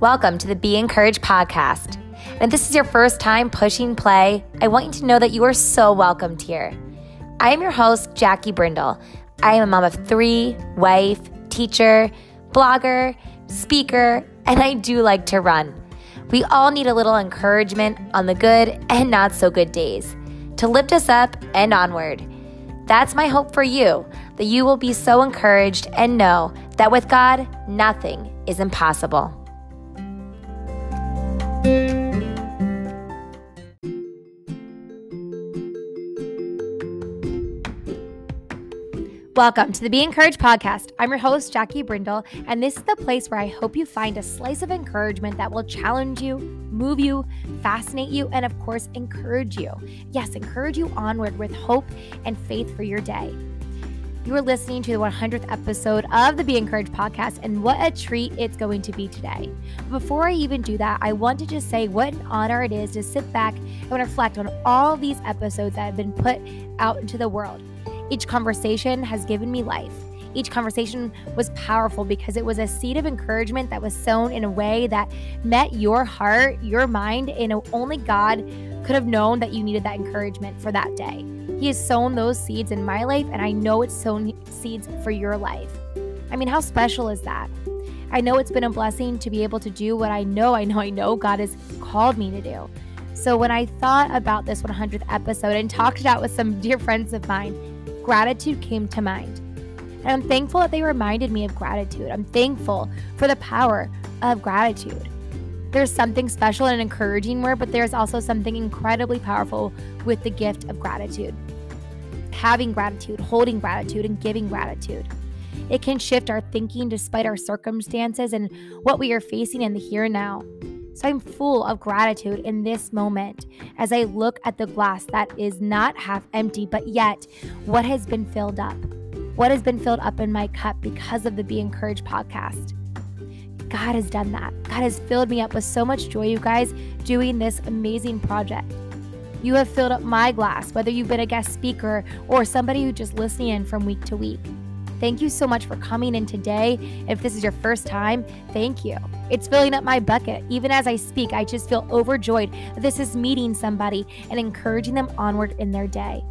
Welcome to the Be Encouraged podcast. And if this is your first time pushing play, I want you to know that you are so welcomed here. I am your host, Jackie Brindle. I am a mom of three, wife, teacher, blogger, speaker, and I do like to run. We all need a little encouragement on the good and not so good days to lift us up and onward. That's my hope for you, that you will be so encouraged and know that with God, nothing is impossible. Welcome to the Be Encouraged podcast. I'm your host, Jackie Brindle, and this is the place where I hope you find a slice of encouragement that will challenge you, move you, fascinate you, and of course, encourage you. Yes, encourage you onward with hope and faith for your day. You are listening to the 100th episode of the Be Encouraged podcast, and what a treat it's going to be today. Before I even do that, I want to just say what an honor it is to sit back and reflect on all these episodes that have been put out into the world. Each conversation has given me life. Each conversation was powerful because it was a seed of encouragement that was sown in a way that met your heart, your mind, and only God could have known that you needed that encouragement for that day. He has sown those seeds in my life, and I know it's sown seeds for your life. I mean, how special is that? I know it's been a blessing to be able to do what I know, I know, I know God has called me to do. So when I thought about this 100th episode and talked it out with some dear friends of mine, gratitude came to mind. And I'm thankful that they reminded me of gratitude. I'm thankful for the power of gratitude. There's something special and encouraging word, but there's also something incredibly powerful with the gift of gratitude. Having gratitude, holding gratitude, and giving gratitude. It can shift our thinking despite our circumstances and what we are facing in the here and now. So I'm full of gratitude in this moment as I look at the glass that is not half empty, but yet what has been filled up. What has been filled up in my cup because of the Be Encouraged podcast. God has done that. God has filled me up with so much joy, you guys, doing this amazing project. You have filled up my glass, whether you've been a guest speaker or somebody who just listening in from week to week. Thank you so much for coming in today. If this is your first time, thank you. It's filling up my bucket. Even as I speak, I just feel overjoyed this is meeting somebody and encouraging them onward in their day.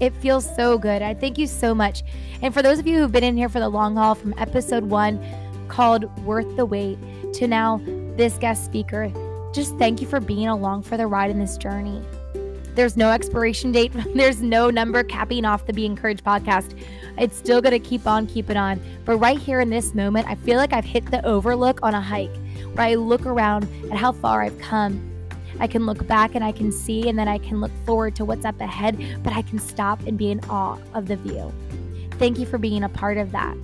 It feels so good. I thank you so much. And for those of you who've been in here for the long haul from episode one called Worth the Wait to now this guest speaker, just thank you for being along for the ride in this journey. There's no expiration date. There's no number capping off the Be Encouraged podcast. It's still going to keep on keeping on. But right here in this moment, I feel like I've hit the overlook on a hike where I look around at how far I've come. I can look back and I can see, and then I can look forward to what's up ahead, but I can stop and be in awe of the view. Thank you for being a part of that.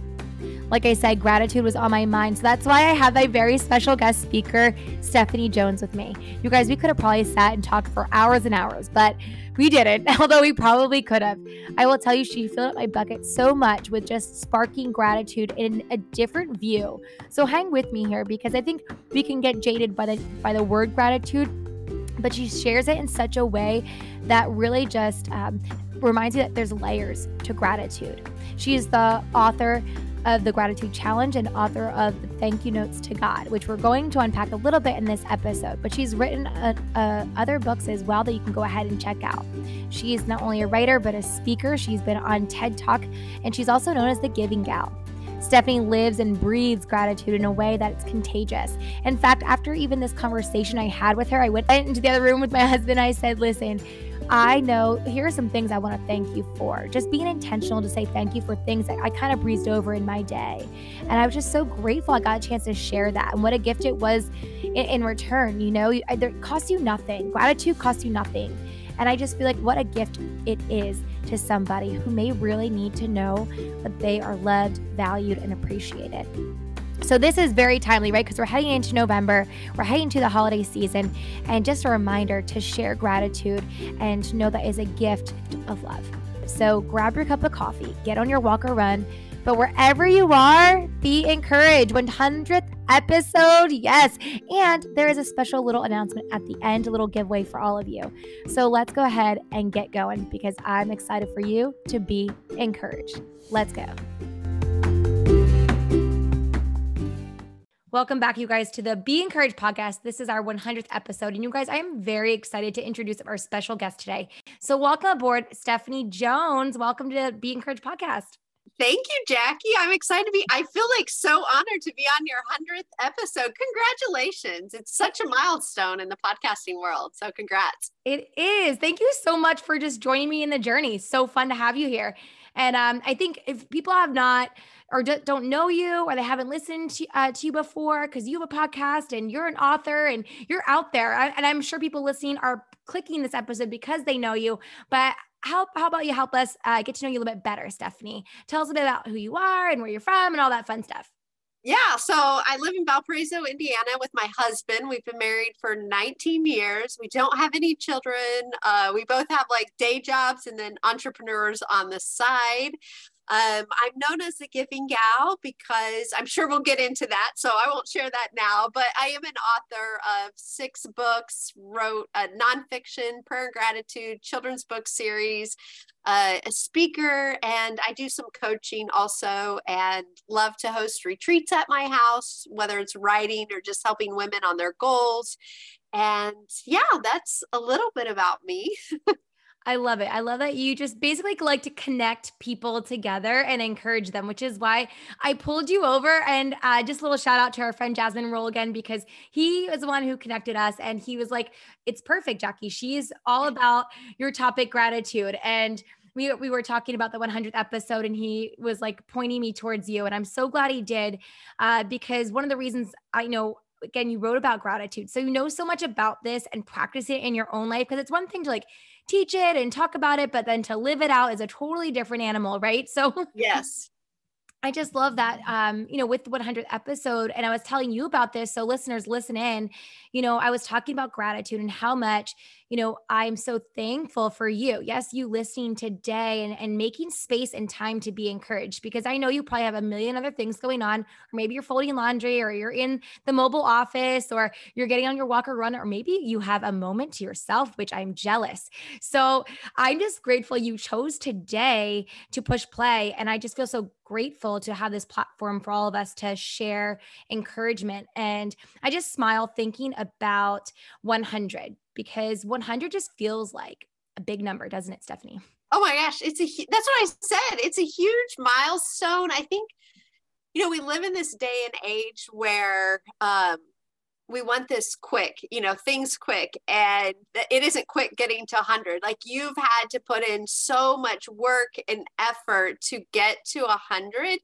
Like I said, gratitude was on my mind. So that's why I have a very special guest speaker, Stephanie Jones, with me. You guys, we could have probably sat and talked for hours and hours, but we didn't, although we probably could have. I will tell you, she filled up my bucket so much with just sparking gratitude in a different view. So hang with me here because I think we can get jaded by the by the word gratitude, but she shares it in such a way that really just um, reminds you that there's layers to gratitude. She is the author of the Gratitude Challenge and author of Thank You Notes to God, which we're going to unpack a little bit in this episode. But she's written uh, uh, other books as well that you can go ahead and check out. She is not only a writer, but a speaker. She's been on TED Talk, and she's also known as the Giving Gal. Stephanie lives and breathes gratitude in a way that it's contagious. In fact, after even this conversation I had with her, I went into the other room with my husband. I said, Listen, I know here are some things I want to thank you for. Just being intentional to say thank you for things that I kind of breezed over in my day. And I was just so grateful I got a chance to share that and what a gift it was in, in return. You know, it costs you nothing. Gratitude costs you nothing. And I just feel like what a gift it is to somebody who may really need to know that they are loved, valued, and appreciated. So this is very timely, right? Because we're heading into November, we're heading to the holiday season, and just a reminder to share gratitude and know that is a gift of love. So grab your cup of coffee, get on your walk or run, but wherever you are, be encouraged. 100th episode, yes. And there is a special little announcement at the end, a little giveaway for all of you. So let's go ahead and get going because I'm excited for you to be encouraged. Let's go. Welcome back, you guys, to the Be Encouraged podcast. This is our 100th episode. And you guys, I am very excited to introduce our special guest today. So, welcome aboard, Stephanie Jones. Welcome to Be Encouraged podcast. Thank you, Jackie. I'm excited to be. I feel like so honored to be on your 100th episode. Congratulations. It's such a milestone in the podcasting world. So, congrats. It is. Thank you so much for just joining me in the journey. So fun to have you here. And um, I think if people have not or d- don't know you or they haven't listened to, uh, to you before because you have a podcast and you're an author and you're out there, I, and I'm sure people listening are clicking this episode because they know you. But how, how about you help us uh, get to know you a little bit better, Stephanie? Tell us a bit about who you are and where you're from and all that fun stuff. Yeah, so I live in Valparaiso, Indiana with my husband. We've been married for 19 years. We don't have any children. Uh, we both have like day jobs and then entrepreneurs on the side. Um, I'm known as the giving gal because I'm sure we'll get into that. So I won't share that now, but I am an author of six books, wrote a nonfiction, prayer and gratitude, children's book series, uh, a speaker, and I do some coaching also and love to host retreats at my house, whether it's writing or just helping women on their goals. And yeah, that's a little bit about me. I love it. I love that you just basically like to connect people together and encourage them, which is why I pulled you over. And uh, just a little shout out to our friend Jasmine Roll again, because he was the one who connected us. And he was like, it's perfect, Jackie. She's all about your topic gratitude. And we, we were talking about the 100th episode and he was like pointing me towards you. And I'm so glad he did uh, because one of the reasons I know again, you wrote about gratitude. So you know so much about this and practice it in your own life. Cause it's one thing to like teach it and talk about it, but then to live it out is a totally different animal, right? So, yes. I just love that, um, you know, with the 100th episode. And I was telling you about this. So, listeners, listen in. You know, I was talking about gratitude and how much you know, I'm so thankful for you. Yes, you listening today and, and making space and time to be encouraged because I know you probably have a million other things going on, or maybe you're folding laundry or you're in the mobile office or you're getting on your walk or run, or maybe you have a moment to yourself, which I'm jealous. So I'm just grateful you chose today to push play. And I just feel so grateful to have this platform for all of us to share encouragement. And I just smile thinking about 100 because 100 just feels like a big number, doesn't it, Stephanie? Oh my gosh, it's a that's what I said. It's a huge milestone. I think you know, we live in this day and age where um we want this quick, you know, things quick. And it isn't quick getting to 100. Like you've had to put in so much work and effort to get to 100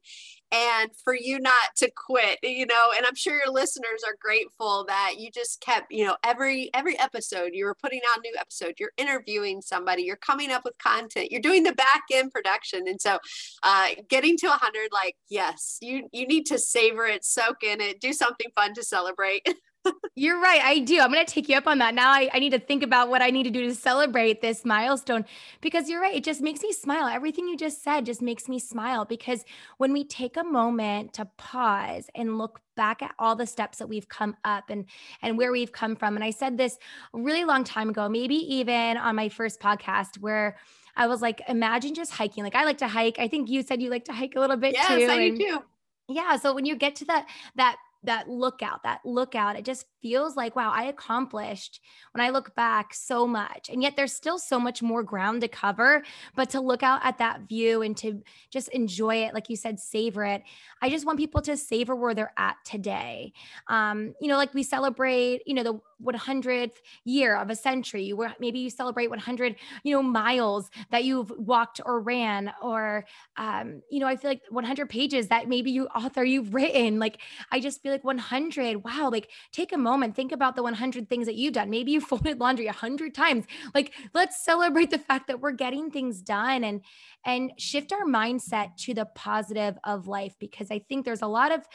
and for you not to quit you know and i'm sure your listeners are grateful that you just kept you know every every episode you were putting out new episode you're interviewing somebody you're coming up with content you're doing the back end production and so uh getting to 100 like yes you you need to savor it soak in it do something fun to celebrate You're right. I do. I'm going to take you up on that. Now I, I need to think about what I need to do to celebrate this milestone because you're right. It just makes me smile. Everything you just said just makes me smile because when we take a moment to pause and look back at all the steps that we've come up and and where we've come from and I said this a really long time ago, maybe even on my first podcast where I was like imagine just hiking. Like I like to hike. I think you said you like to hike a little bit yes, too. Yes, I do too. Yeah. So when you get to that that that lookout, that lookout, it just feels like, wow, I accomplished when I look back so much. And yet there's still so much more ground to cover. But to look out at that view and to just enjoy it, like you said, savor it. I just want people to savor where they're at today. Um, you know, like we celebrate, you know, the 100th year of a century, where maybe you celebrate 100, you know, miles that you've walked or ran, or, um, you know, I feel like 100 pages that maybe you author you've written. Like, I just feel like 100, wow, like take a moment, think about the 100 things that you've done. Maybe you folded laundry 100 times. Like, let's celebrate the fact that we're getting things done and, and shift our mindset to the positive of life because I think there's a lot of,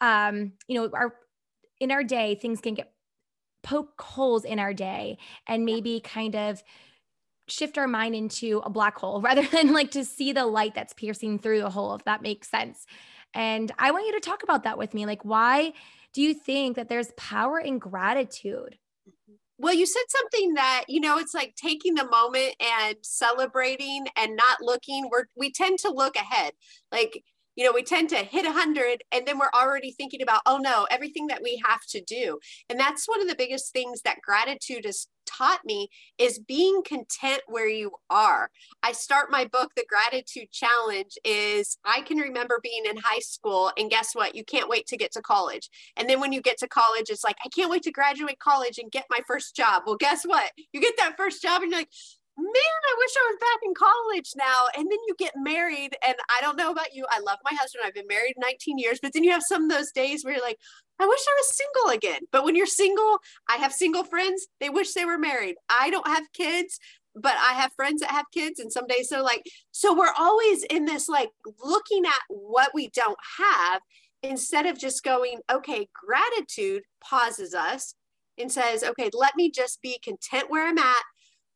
um, you know, our, in our day, things can get poke holes in our day and maybe kind of shift our mind into a black hole rather than like to see the light that's piercing through the hole, if that makes sense. And I want you to talk about that with me. Like, why do you think that there's power in gratitude? Well, you said something that, you know, it's like taking the moment and celebrating and not looking. We're, we tend to look ahead. Like, you know we tend to hit 100 and then we're already thinking about oh no everything that we have to do and that's one of the biggest things that gratitude has taught me is being content where you are i start my book the gratitude challenge is i can remember being in high school and guess what you can't wait to get to college and then when you get to college it's like i can't wait to graduate college and get my first job well guess what you get that first job and you're like man, I wish I was back in college now. And then you get married. And I don't know about you. I love my husband. I've been married 19 years, but then you have some of those days where you're like, I wish I was single again. But when you're single, I have single friends. They wish they were married. I don't have kids, but I have friends that have kids. And some days they're like, so we're always in this like looking at what we don't have instead of just going, okay, gratitude pauses us and says, okay, let me just be content where I'm at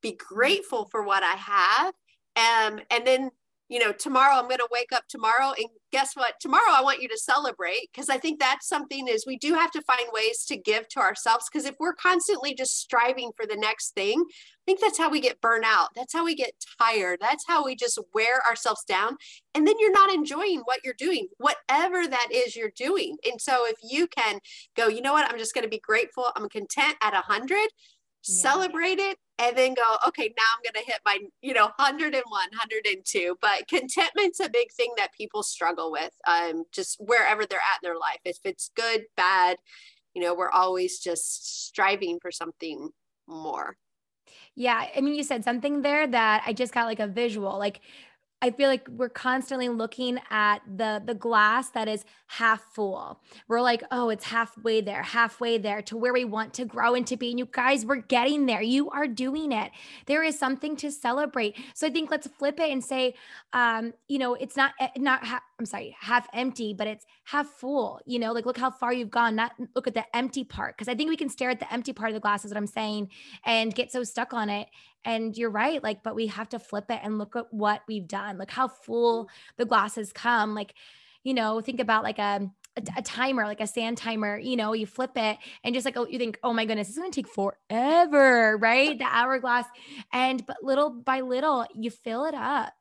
be grateful for what I have. Um, and then, you know, tomorrow I'm going to wake up tomorrow and guess what? Tomorrow I want you to celebrate because I think that's something is we do have to find ways to give to ourselves because if we're constantly just striving for the next thing, I think that's how we get burnt out. That's how we get tired. That's how we just wear ourselves down. And then you're not enjoying what you're doing, whatever that is you're doing. And so if you can go, you know what? I'm just going to be grateful. I'm content at a hundred yeah. celebrate it and then go okay now i'm going to hit my you know 101 102 but contentment's a big thing that people struggle with um just wherever they're at in their life. If it's good bad you know we're always just striving for something more. Yeah i mean you said something there that i just got like a visual like I feel like we're constantly looking at the the glass that is half full. We're like, oh, it's halfway there, halfway there to where we want to grow and to be. And you guys, we're getting there. You are doing it. There is something to celebrate. So I think let's flip it and say, um, you know, it's not eh, not ha- I'm sorry, half empty, but it's half full. You know, like look how far you've gone. Not look at the empty part because I think we can stare at the empty part of the glass, is what I'm saying, and get so stuck on it and you're right. Like, but we have to flip it and look at what we've done. Like how full mm-hmm. the glass has come. Like, you know, think about like a, a, a timer, like a sand timer, you know, you flip it and just like, oh, you think, oh my goodness, it's going to take forever, right? The hourglass. And, but little by little, you fill it up.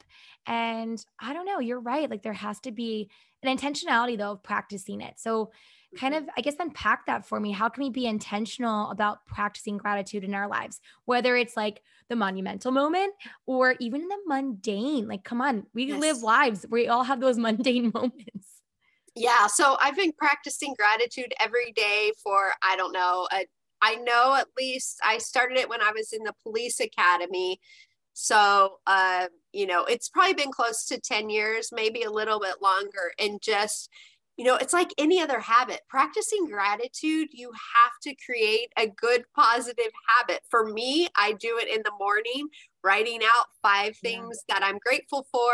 And I don't know, you're right. Like there has to be an intentionality though of practicing it. So kind mm-hmm. of i guess unpack that for me how can we be intentional about practicing gratitude in our lives whether it's like the monumental moment or even the mundane like come on we yes. live lives we all have those mundane moments yeah so i've been practicing gratitude every day for i don't know a, I know at least i started it when i was in the police academy so uh, you know it's probably been close to 10 years maybe a little bit longer and just you know, it's like any other habit. Practicing gratitude, you have to create a good positive habit. For me, I do it in the morning, writing out five things yeah. that I'm grateful for.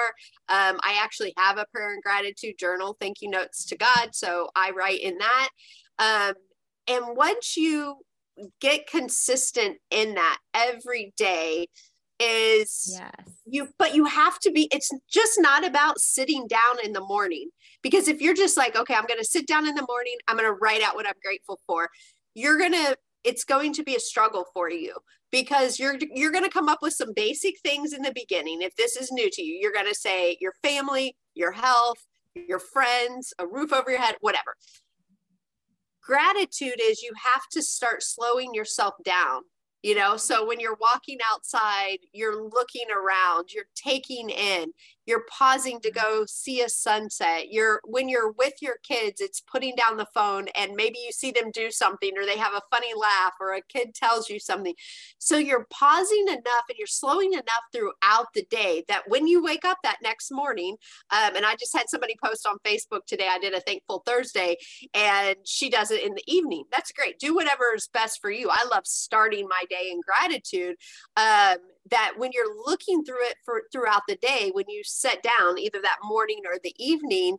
Um, I actually have a prayer and gratitude journal, thank you notes to God. So I write in that. Um, and once you get consistent in that every day, is yes. you but you have to be it's just not about sitting down in the morning because if you're just like okay i'm going to sit down in the morning i'm going to write out what i'm grateful for you're going to it's going to be a struggle for you because you're you're going to come up with some basic things in the beginning if this is new to you. You're going to say your family your health your friends a roof over your head whatever. Gratitude is you have to start slowing yourself down you know? So when you're walking outside you're looking around you're taking in you're pausing to go see a sunset. You're when you're with your kids it's putting down the phone and maybe you see them do something or they have a funny laugh or a kid tells you something. So you're pausing enough and you're slowing enough throughout the day that when you wake up that next morning um, and i just had somebody post on facebook today i did a thankful thursday and she does it in the evening. That's great. Do whatever is best for you. I love starting my day in gratitude um, that when you're looking through it for throughout the day when you sit down either that morning or the evening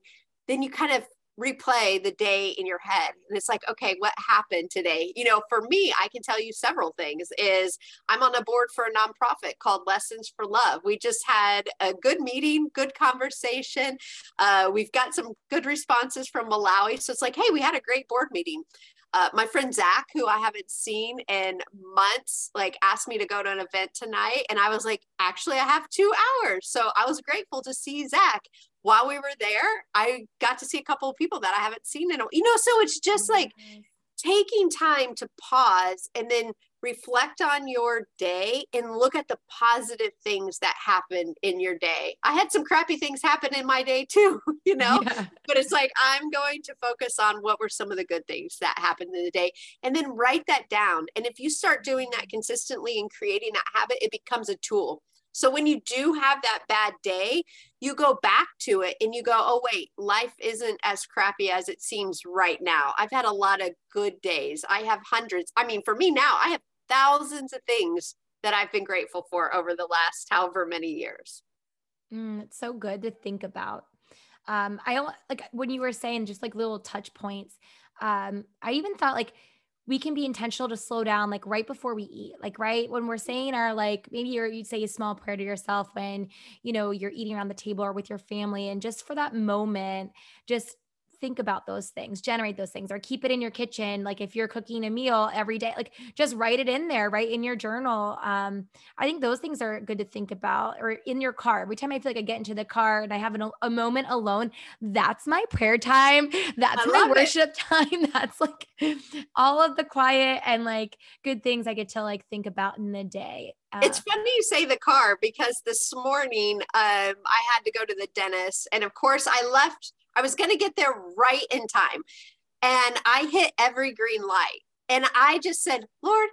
then you kind of replay the day in your head. And it's like okay what happened today? You know for me i can tell you several things is i'm on a board for a nonprofit called lessons for love. We just had a good meeting good conversation. Uh, we've got some good responses from malawi. So it's like hey we had a great board meeting Uh, my friend Zach, who I haven't seen in months, like asked me to go to an event tonight. And I was like, actually, I have two hours. So I was grateful to see Zach. While we were there, I got to see a couple of people that I haven't seen in a, you know, so it's just like taking time to pause and then reflect on your day and look at the positive things that happened in your day. I had some crappy things happen in my day too, you know, yeah. but it's like I'm going to focus on what were some of the good things that happened in the day and then write that down. And if you start doing that consistently and creating that habit, it becomes a tool. So when you do have that bad day, you go back to it and you go, oh, wait, life isn't as crappy as it seems right now. I've had a lot of good days. I have hundreds. I mean, for me now, I have thousands of things that I've been grateful for over the last however many years. Mm, it's so good to think about. Um, I like when you were saying just like little touch points. Um, I even thought like we can be intentional to slow down like right before we eat like right when we're saying our like maybe you're, you'd say a small prayer to yourself when you know you're eating around the table or with your family and just for that moment just think about those things, generate those things, or keep it in your kitchen. Like if you're cooking a meal every day, like just write it in there, right in your journal. Um, I think those things are good to think about, or in your car. Every time I feel like I get into the car and I have an, a moment alone, that's my prayer time. That's my worship it. time. That's like all of the quiet and like good things I get to like think about in the day. Uh, it's funny you say the car because this morning um, I had to go to the dentist, and of course I left I was going to get there right in time. And I hit every green light. And I just said, Lord,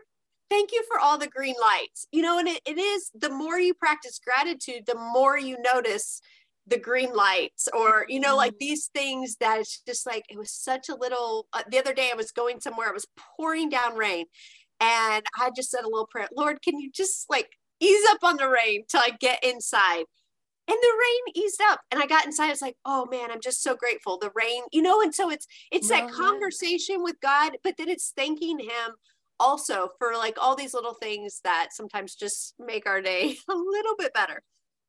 thank you for all the green lights. You know, and it, it is the more you practice gratitude, the more you notice the green lights or you know like mm-hmm. these things that it's just like it was such a little uh, the other day i was going somewhere it was pouring down rain and i just said a little prayer lord can you just like ease up on the rain till i get inside and the rain eased up and i got inside it's like oh man i'm just so grateful. The rain you know and so it's it's that conversation with god but then it's thanking him also for like all these little things that sometimes just make our day a little bit better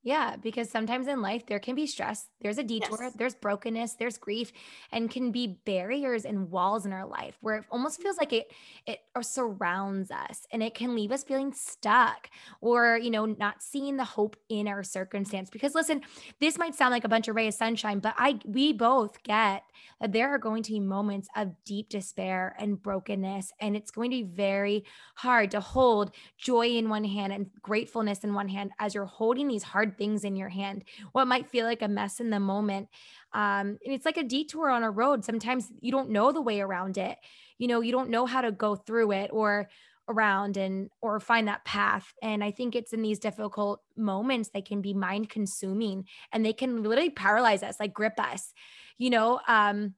yeah, because sometimes in life there can be stress, there's a detour, yes. there's brokenness, there's grief, and can be barriers and walls in our life where it almost mm-hmm. feels like it it surrounds us and it can leave us feeling stuck or you know not seeing the hope in our circumstance. Because listen, this might sound like a bunch of ray of sunshine, but I we both get that there are going to be moments of deep despair and brokenness, and it's going to be very hard to hold joy in one hand and gratefulness in one hand as you're holding these hard things in your hand, what might feel like a mess in the moment. Um, and it's like a detour on a road. Sometimes you don't know the way around it. You know, you don't know how to go through it or around and or find that path and i think it's in these difficult moments that can be mind consuming and they can literally paralyze us like grip us you know um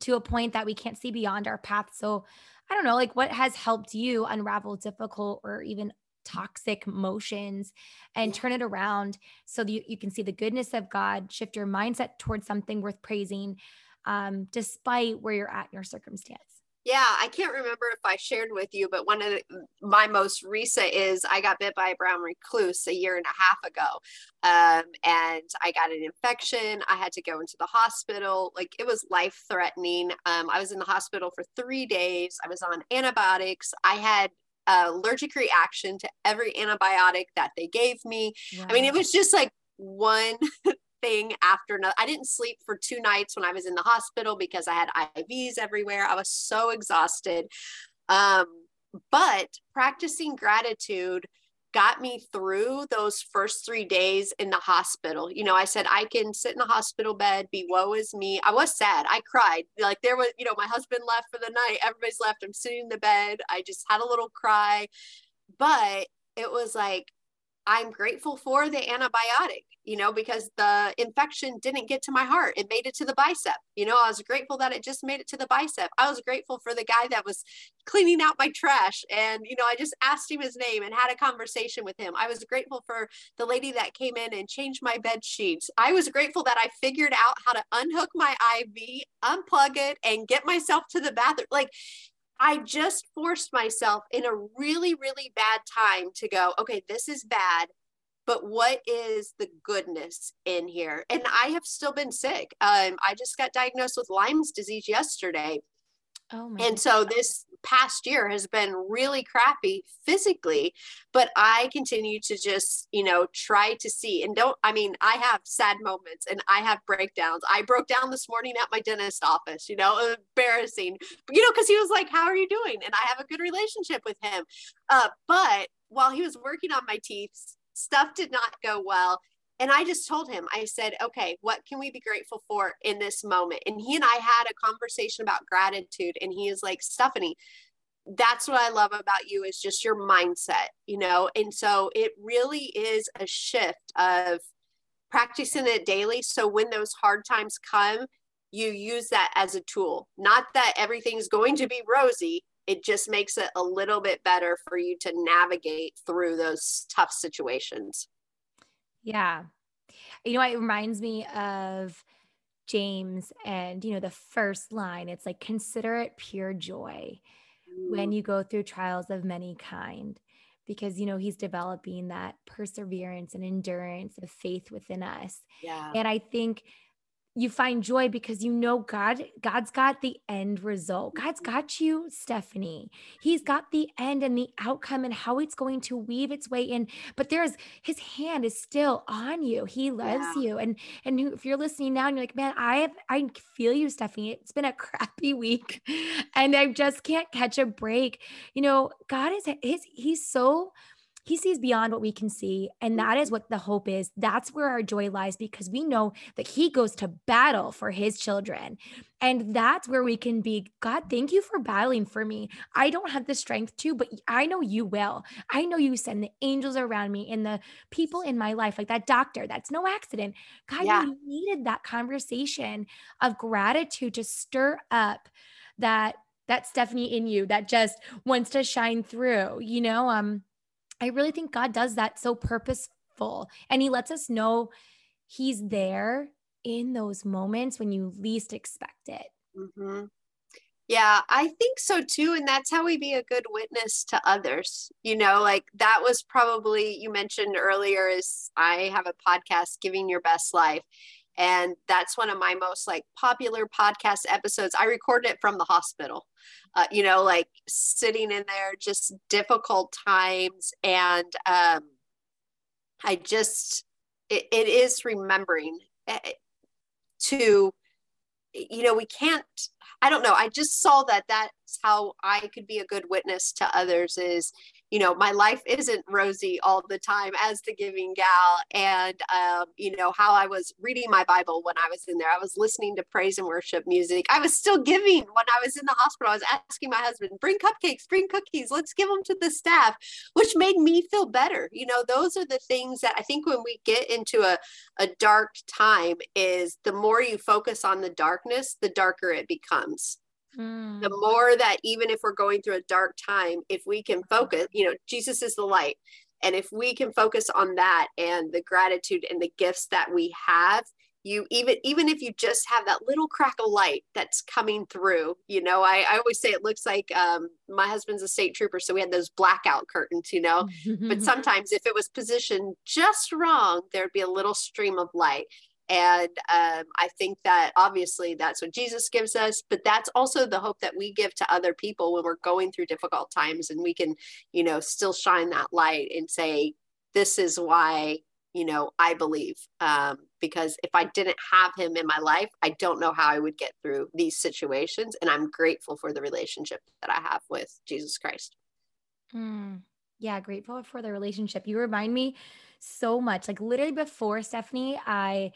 to a point that we can't see beyond our path so i don't know like what has helped you unravel difficult or even toxic motions and turn it around so that you, you can see the goodness of God, shift your mindset towards something worth praising, um, despite where you're at in your circumstance. Yeah, I can't remember if I shared with you, but one of the, my most recent is I got bit by a brown recluse a year and a half ago. Um, and I got an infection. I had to go into the hospital. Like it was life threatening. Um, I was in the hospital for three days. I was on antibiotics. I had allergic reaction to every antibiotic that they gave me. Wow. I mean, it was just like one thing after another. I didn't sleep for two nights when I was in the hospital because I had IVs everywhere. I was so exhausted. Um, but practicing gratitude got me through those first three days in the hospital. You know, I said, I can sit in the hospital bed, be woe is me. I was sad. I cried. Like there was, you know, my husband left for the night. Everybody's left. I'm sitting in the bed. I just had a little cry. But it was like, I'm grateful for the antibiotic, you know, because the infection didn't get to my heart. It made it to the bicep. You know, I was grateful that it just made it to the bicep. I was grateful for the guy that was cleaning out my trash. And, you know, I just asked him his name and had a conversation with him. I was grateful for the lady that came in and changed my bed sheets. I was grateful that I figured out how to unhook my IV, unplug it, and get myself to the bathroom. Like, I just forced myself in a really, really bad time to go, okay, this is bad, but what is the goodness in here? And I have still been sick. Um, I just got diagnosed with Lyme's disease yesterday. Oh my and so this past year has been really crappy physically, but I continue to just, you know, try to see and don't, I mean, I have sad moments and I have breakdowns. I broke down this morning at my dentist office, you know, embarrassing, you know, because he was like, How are you doing? And I have a good relationship with him. Uh, but while he was working on my teeth, stuff did not go well. And I just told him, I said, okay, what can we be grateful for in this moment? And he and I had a conversation about gratitude. And he is like, Stephanie, that's what I love about you is just your mindset, you know? And so it really is a shift of practicing it daily. So when those hard times come, you use that as a tool. Not that everything's going to be rosy, it just makes it a little bit better for you to navigate through those tough situations. Yeah. You know, it reminds me of James and, you know, the first line. It's like, consider it pure joy when you go through trials of many kind because you know he's developing that perseverance and endurance of faith within us yeah and i think you find joy because you know God God's got the end result. God's mm-hmm. got you, Stephanie. He's got the end and the outcome and how it's going to weave its way in. But there's his hand is still on you. He loves yeah. you. And and if you're listening now and you're like, "Man, I have I feel you, Stephanie. It's been a crappy week and I just can't catch a break." You know, God is his he's so he sees beyond what we can see. And that is mm-hmm. what the hope is. That's where our joy lies because we know that he goes to battle for his children. And that's where we can be God, thank you for battling for me. I don't have the strength to, but I know you will. I know you send the angels around me and the people in my life, like that doctor. That's no accident. God, yeah. you needed that conversation of gratitude to stir up that that Stephanie in you that just wants to shine through, you know? Um, I really think God does that so purposeful and he lets us know he's there in those moments when you least expect it. Mm-hmm. Yeah, I think so too. And that's how we be a good witness to others. You know, like that was probably, you mentioned earlier, is I have a podcast, Giving Your Best Life. And that's one of my most like popular podcast episodes. I recorded it from the hospital uh, you know, like sitting in there, just difficult times. And um, I just, it, it is remembering eh, to, you know, we can't, I don't know. I just saw that that's how I could be a good witness to others is, you know, my life isn't rosy all the time as the giving gal. And, um, you know, how I was reading my Bible when I was in there. I was listening to praise and worship music. I was still giving when I was in the hospital. I was asking my husband, bring cupcakes, bring cookies, let's give them to the staff, which made me feel better. You know, those are the things that I think when we get into a, a dark time is the more you focus on the darkness, the darker it becomes. Mm. The more that even if we're going through a dark time, if we can focus, you know, Jesus is the light. And if we can focus on that and the gratitude and the gifts that we have, you even even if you just have that little crack of light that's coming through you know i, I always say it looks like um, my husband's a state trooper so we had those blackout curtains you know but sometimes if it was positioned just wrong there'd be a little stream of light and um, I think that obviously that's what Jesus gives us, but that's also the hope that we give to other people when we're going through difficult times and we can, you know, still shine that light and say, this is why, you know, I believe. Um, because if I didn't have him in my life, I don't know how I would get through these situations. And I'm grateful for the relationship that I have with Jesus Christ. Mm, yeah, grateful for the relationship. You remind me so much. Like literally before Stephanie, I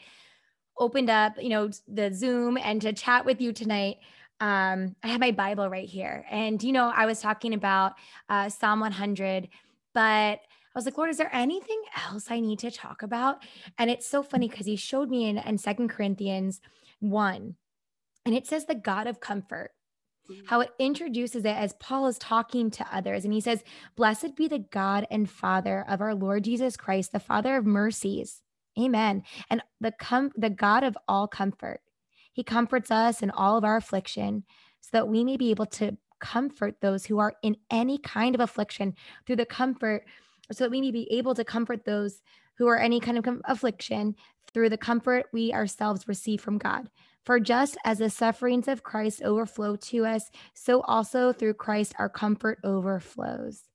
opened up, you know, the Zoom and to chat with you tonight, um, I have my Bible right here. And, you know, I was talking about uh, Psalm 100, but I was like, Lord, is there anything else I need to talk about? And it's so funny because he showed me in, in Second Corinthians 1, and it says the God of comfort how it introduces it as Paul is talking to others. And he says, Blessed be the God and Father of our Lord Jesus Christ, the Father of mercies Amen. And the com- the God of all comfort. He comforts us in all of our affliction so that we may be able to comfort those who are in any kind of affliction through the comfort so that we may be able to comfort those who are any kind of com- affliction through the comfort we ourselves receive from God. For just as the sufferings of Christ overflow to us, so also through Christ our comfort overflows.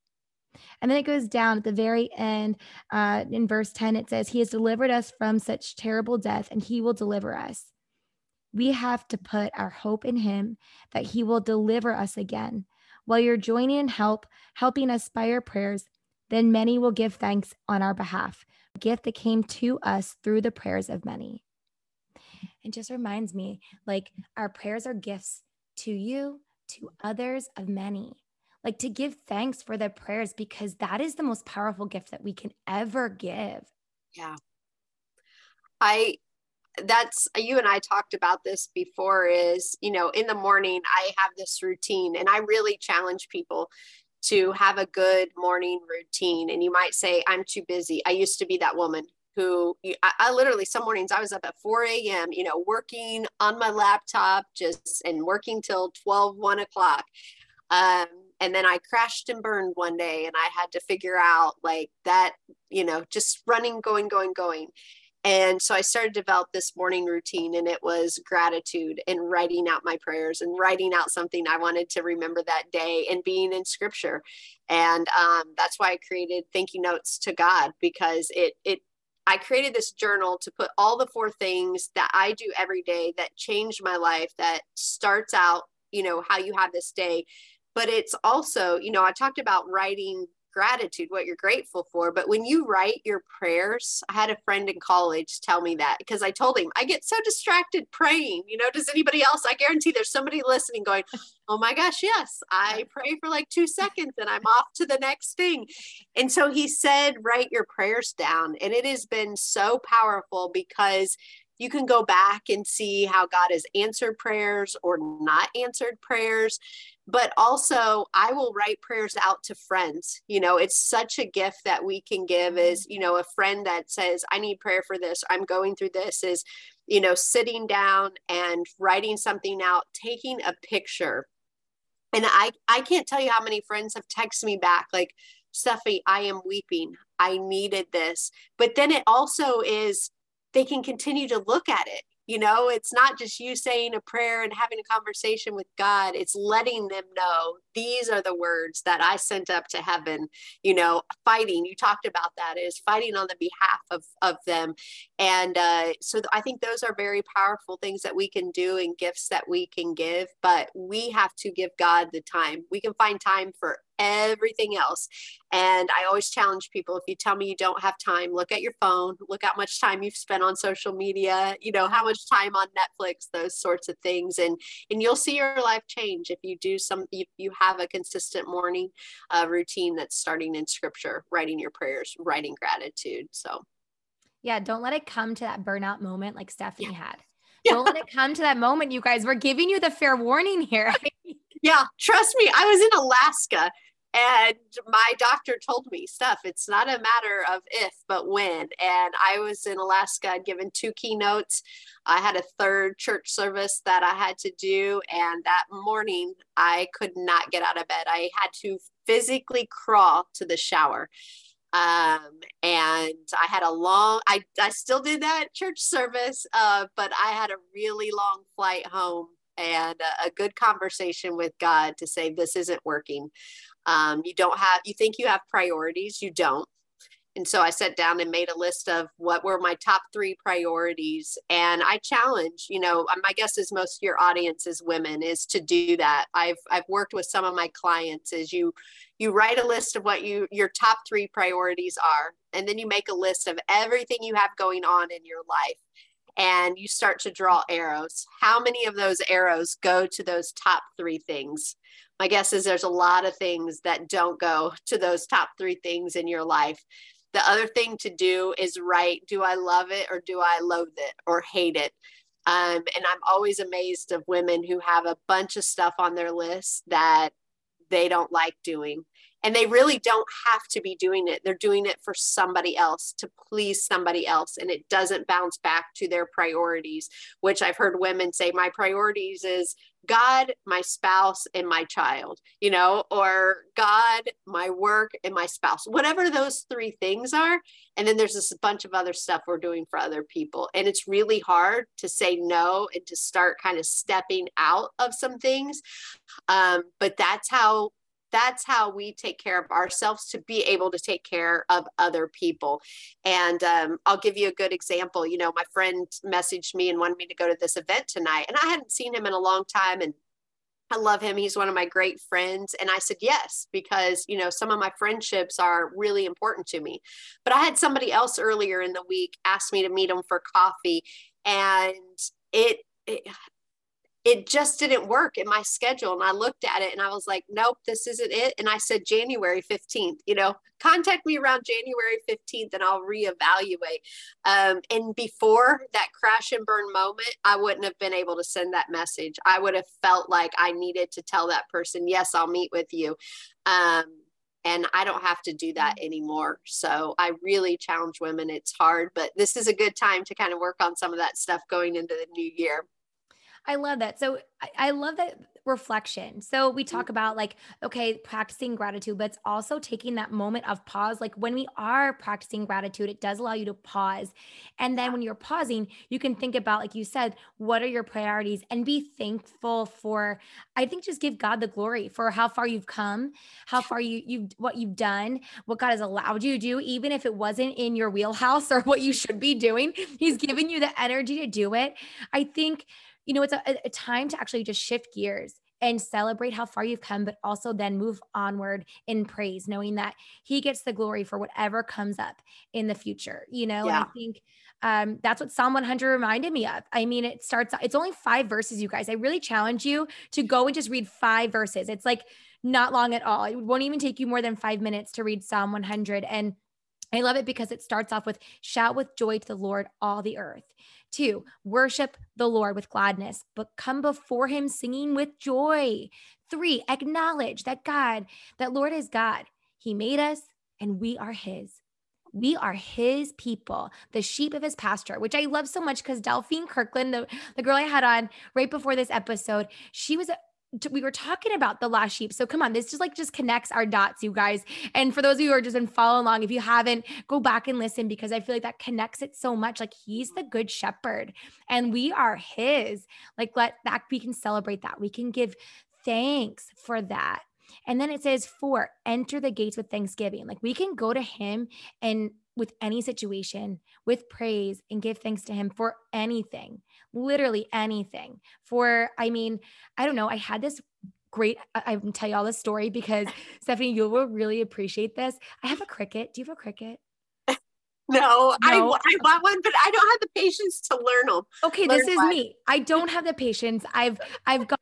And then it goes down at the very end uh, in verse 10, it says, He has delivered us from such terrible death, and He will deliver us. We have to put our hope in Him that He will deliver us again. While you're joining in help, helping us by your prayers, then many will give thanks on our behalf, a gift that came to us through the prayers of many. It just reminds me like our prayers are gifts to you, to others of many. Like to give thanks for the prayers because that is the most powerful gift that we can ever give. Yeah. I that's you and I talked about this before is, you know, in the morning I have this routine and I really challenge people to have a good morning routine. And you might say, I'm too busy. I used to be that woman who I, I, literally some mornings I was up at 4 a.m. you know working on my laptop just and working till 12 1 o'clock um, and then I crashed and burned one day and I had to figure out like that you know just running going going going and so I started to develop this morning routine and it was gratitude and writing out my prayers and writing out something I wanted to remember that day and being in scripture. And um, that's why I created thank you notes to God because it, it I created this journal to put all the four things that I do every day that change my life, that starts out, you know, how you have this day. But it's also, you know, I talked about writing gratitude, what you're grateful for. But when you write your prayers, I had a friend in college tell me that because I told him I get so distracted praying. You know, does anybody else? I guarantee there's somebody listening going, oh my gosh, yes, I pray for like two seconds and I'm off to the next thing. And so he said, write your prayers down. And it has been so powerful because you can go back and see how God has answered prayers or not answered prayers but also i will write prayers out to friends you know it's such a gift that we can give is mm-hmm. you know a friend that says i need prayer for this i'm going through this is you know sitting down and writing something out taking a picture and i i can't tell you how many friends have texted me back like Steffi, I am weeping. I needed this. But then it also is, they can continue to look at it you know, it's not just you saying a prayer and having a conversation with God, it's letting them know these are the words that I sent up to heaven. You know, fighting, you talked about that, is fighting on the behalf of, of them. And uh, so I think those are very powerful things that we can do and gifts that we can give, but we have to give God the time. We can find time for everything else. And I always challenge people if you tell me you don't have time, look at your phone, look how much time you've spent on social media, you know, how much time on Netflix, those sorts of things. And and you'll see your life change if you do some if you have a consistent morning uh, routine that's starting in scripture, writing your prayers, writing gratitude. So yeah, don't let it come to that burnout moment like Stephanie yeah. had. Yeah. Don't let it come to that moment, you guys. We're giving you the fair warning here. yeah, trust me. I was in Alaska and my doctor told me, stuff. it's not a matter of if, but when. And I was in Alaska, I'd given two keynotes. I had a third church service that I had to do. And that morning, I could not get out of bed. I had to physically crawl to the shower. Um, and I had a long, I, I still did that church service, uh, but I had a really long flight home and a, a good conversation with God to say, this isn't working. Um, you don't have, you think you have priorities, you don't. And so I sat down and made a list of what were my top three priorities. And I challenge, you know, my guess is most of your audience is women, is to do that. I've I've worked with some of my clients is you you write a list of what you your top three priorities are, and then you make a list of everything you have going on in your life. And you start to draw arrows. How many of those arrows go to those top three things? my guess is there's a lot of things that don't go to those top three things in your life. The other thing to do is write do I love it or do I loathe it or hate it? Um, and I'm always amazed of women who have a bunch of stuff on their list that they don't like doing. And they really don't have to be doing it. They're doing it for somebody else to please somebody else and it doesn't bounce back to their priorities which i've heard women say my priorities is god my spouse and my child you know or god my work and my spouse whatever those three things are. And then there's this bunch of other stuff we're doing for other people. And it's really hard to say no and to start kind of stepping out of some things. Um, but that's how that's how we take care of ourselves to be able to take care of other people. And um, I'll give you a good example. You know, my friend messaged me and wanted me to go to this event tonight, and I hadn't seen him in a long time. And I love him. He's one of my great friends. And I said yes, because, you know, some of my friendships are really important to me. But I had somebody else earlier in the week ask me to meet him for coffee. And it, it it just didn't work in my schedule. And I looked at it and I was like, nope, this isn't it. And I said, January 15th, you know, contact me around January 15th and I'll reevaluate. Um, and before that crash and burn moment, I wouldn't have been able to send that message. I would have felt like I needed to tell that person, yes, I'll meet with you. Um, and I don't have to do that anymore. So I really challenge women. It's hard, but this is a good time to kind of work on some of that stuff going into the new year. I love that. So I, I love that reflection. So we talk mm-hmm. about like, okay, practicing gratitude, but it's also taking that moment of pause. Like when we are practicing gratitude, it does allow you to pause. And then when you're pausing, you can think about, like you said, what are your priorities and be thankful for, I think just give God the glory for how far you've come, how far you, you've, what you've done, what God has allowed you to do, even if it wasn't in your wheelhouse or what you should be doing, he's given you the energy to do it. I think you know, it's a, a time to actually just shift gears and celebrate how far you've come, but also then move onward in praise, knowing that He gets the glory for whatever comes up in the future. You know, yeah. and I think um, that's what Psalm 100 reminded me of. I mean, it starts, it's only five verses, you guys. I really challenge you to go and just read five verses. It's like not long at all. It won't even take you more than five minutes to read Psalm 100. And I love it because it starts off with shout with joy to the Lord, all the earth. Two, worship the Lord with gladness, but come before him singing with joy. Three, acknowledge that God, that Lord is God. He made us and we are his. We are his people, the sheep of his pasture, which I love so much because Delphine Kirkland, the, the girl I had on right before this episode, she was we were talking about the last sheep. So come on, this just like just connects our dots, you guys. And for those of you who are just been following along, if you haven't, go back and listen because I feel like that connects it so much. Like he's the good shepherd and we are his. Like let that we can celebrate that. We can give thanks for that. And then it says, for enter the gates with thanksgiving. Like we can go to him and with any situation with praise and give thanks to him for anything literally anything for i mean i don't know i had this great i, am tell you all this story because stephanie you will really appreciate this i have a Cricut. do you have a Cricut? no, no. I, I want one, but I don't have the patience to learn them. Okay, learn this is me. I don't have the patience. I've I've gone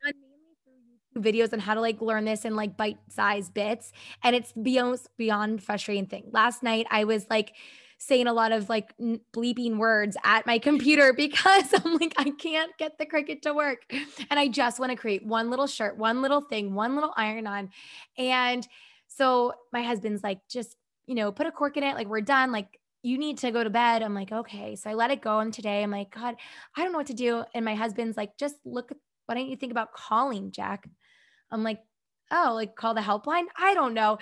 videos on how to like learn this in like bite-sized bits and it's beyond beyond frustrating thing. Last night I was like saying a lot of like bleeping words at my computer because I'm like, I can't get the Cricut to work. And I just want to create one little shirt, one little thing, one little iron on. And so my husband's like, just, you know, put a cork in it. Like, we're done. Like, you need to go to bed. I'm like, okay. So I let it go. And today I'm like, God, I don't know what to do. And my husband's like, just look, why don't you think about calling Jack? I'm like, oh, like call the helpline? I don't know.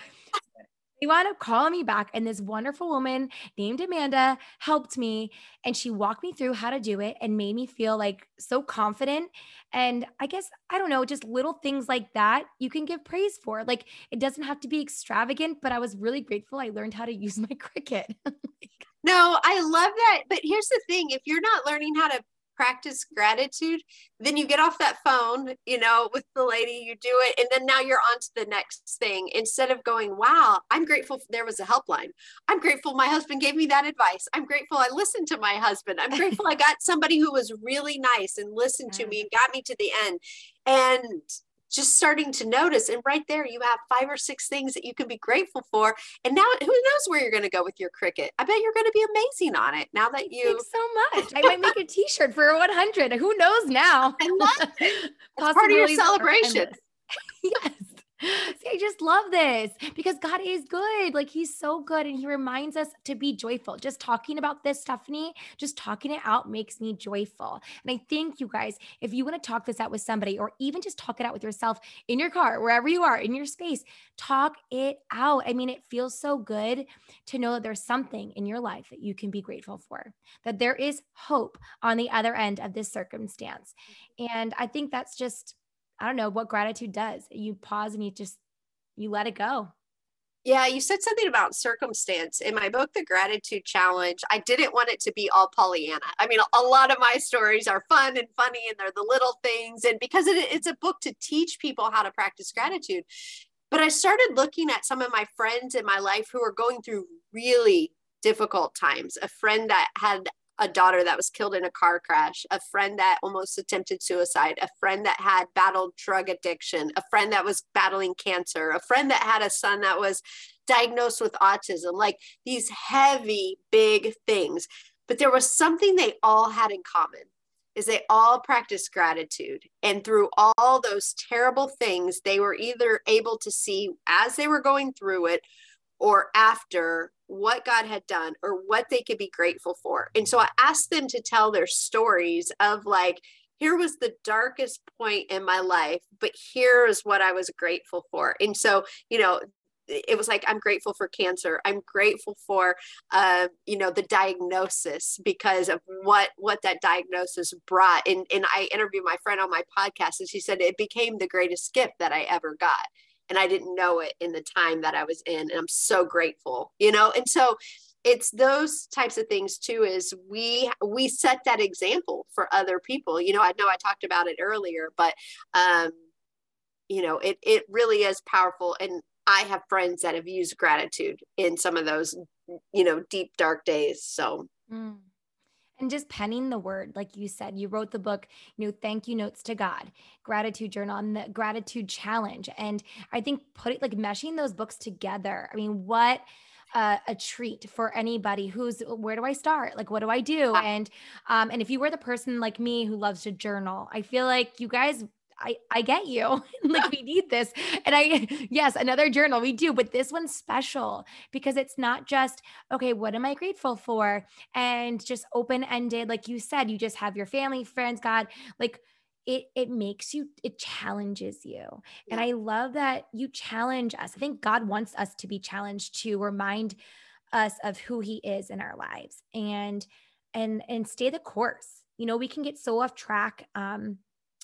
He wound up calling me back, and this wonderful woman named Amanda helped me. And she walked me through how to do it and made me feel like so confident. And I guess, I don't know, just little things like that you can give praise for. Like it doesn't have to be extravagant, but I was really grateful I learned how to use my Cricut. no, I love that. But here's the thing if you're not learning how to practice gratitude, then you get off that phone, you know, with the lady, you do it, and then now you're on to the next thing. Instead of going, wow, I'm grateful there was a helpline. I'm grateful my husband gave me that advice. I'm grateful I listened to my husband. I'm grateful I got somebody who was really nice and listened to me and got me to the end. And just starting to notice. And right there, you have five or six things that you can be grateful for. And now, who knows where you're going to go with your Cricut? I bet you're going to be amazing on it now that you. Thanks so much. I might make a T-shirt for 100. Who knows now? I love it. part of your celebration. yes. See, I just love this because God is good. Like he's so good. And he reminds us to be joyful. Just talking about this, Stephanie, just talking it out makes me joyful. And I think you guys, if you want to talk this out with somebody or even just talk it out with yourself in your car, wherever you are in your space, talk it out. I mean, it feels so good to know that there's something in your life that you can be grateful for, that there is hope on the other end of this circumstance. Mm-hmm. And I think that's just, I don't know what gratitude does. You pause and you just you let it go. Yeah, you said something about circumstance in my book, The Gratitude Challenge. I didn't want it to be all Pollyanna. I mean, a lot of my stories are fun and funny, and they're the little things. And because it, it's a book to teach people how to practice gratitude. But I started looking at some of my friends in my life who are going through really difficult times. A friend that had a daughter that was killed in a car crash, a friend that almost attempted suicide, a friend that had battled drug addiction, a friend that was battling cancer, a friend that had a son that was diagnosed with autism, like these heavy, big things. But there was something they all had in common is they all practiced gratitude and through all those terrible things they were either able to see as they were going through it or after what God had done or what they could be grateful for. And so I asked them to tell their stories of like, here was the darkest point in my life, but here is what I was grateful for. And so, you know, it was like i'm grateful for cancer i'm grateful for uh, you know the diagnosis because of what what that diagnosis brought and and i interviewed my friend on my podcast and she said it became the greatest gift that i ever got and I didn't know it in the time that I was in. And I'm so grateful, you know? And so it's those types of things too is we we set that example for other people you know i know i talked about it earlier but um you know it it really is powerful and i have friends that have used gratitude in some of those you know deep dark days so mm and just penning the word like you said you wrote the book you know thank you notes to god gratitude journal and the gratitude challenge and i think putting like meshing those books together i mean what uh, a treat for anybody who's where do I start? Like, what do I do? And um, and if you were the person like me who loves to journal, I feel like you guys I, I get you. like we need this. And I, yes, another journal we do, but this one's special because it's not just, okay, what am I grateful for? And just open ended. Like you said, you just have your family, friends, God, like it, it makes you, it challenges you. And I love that you challenge us. I think God wants us to be challenged to remind us of who he is in our lives and, and, and stay the course. You know, we can get so off track. Um,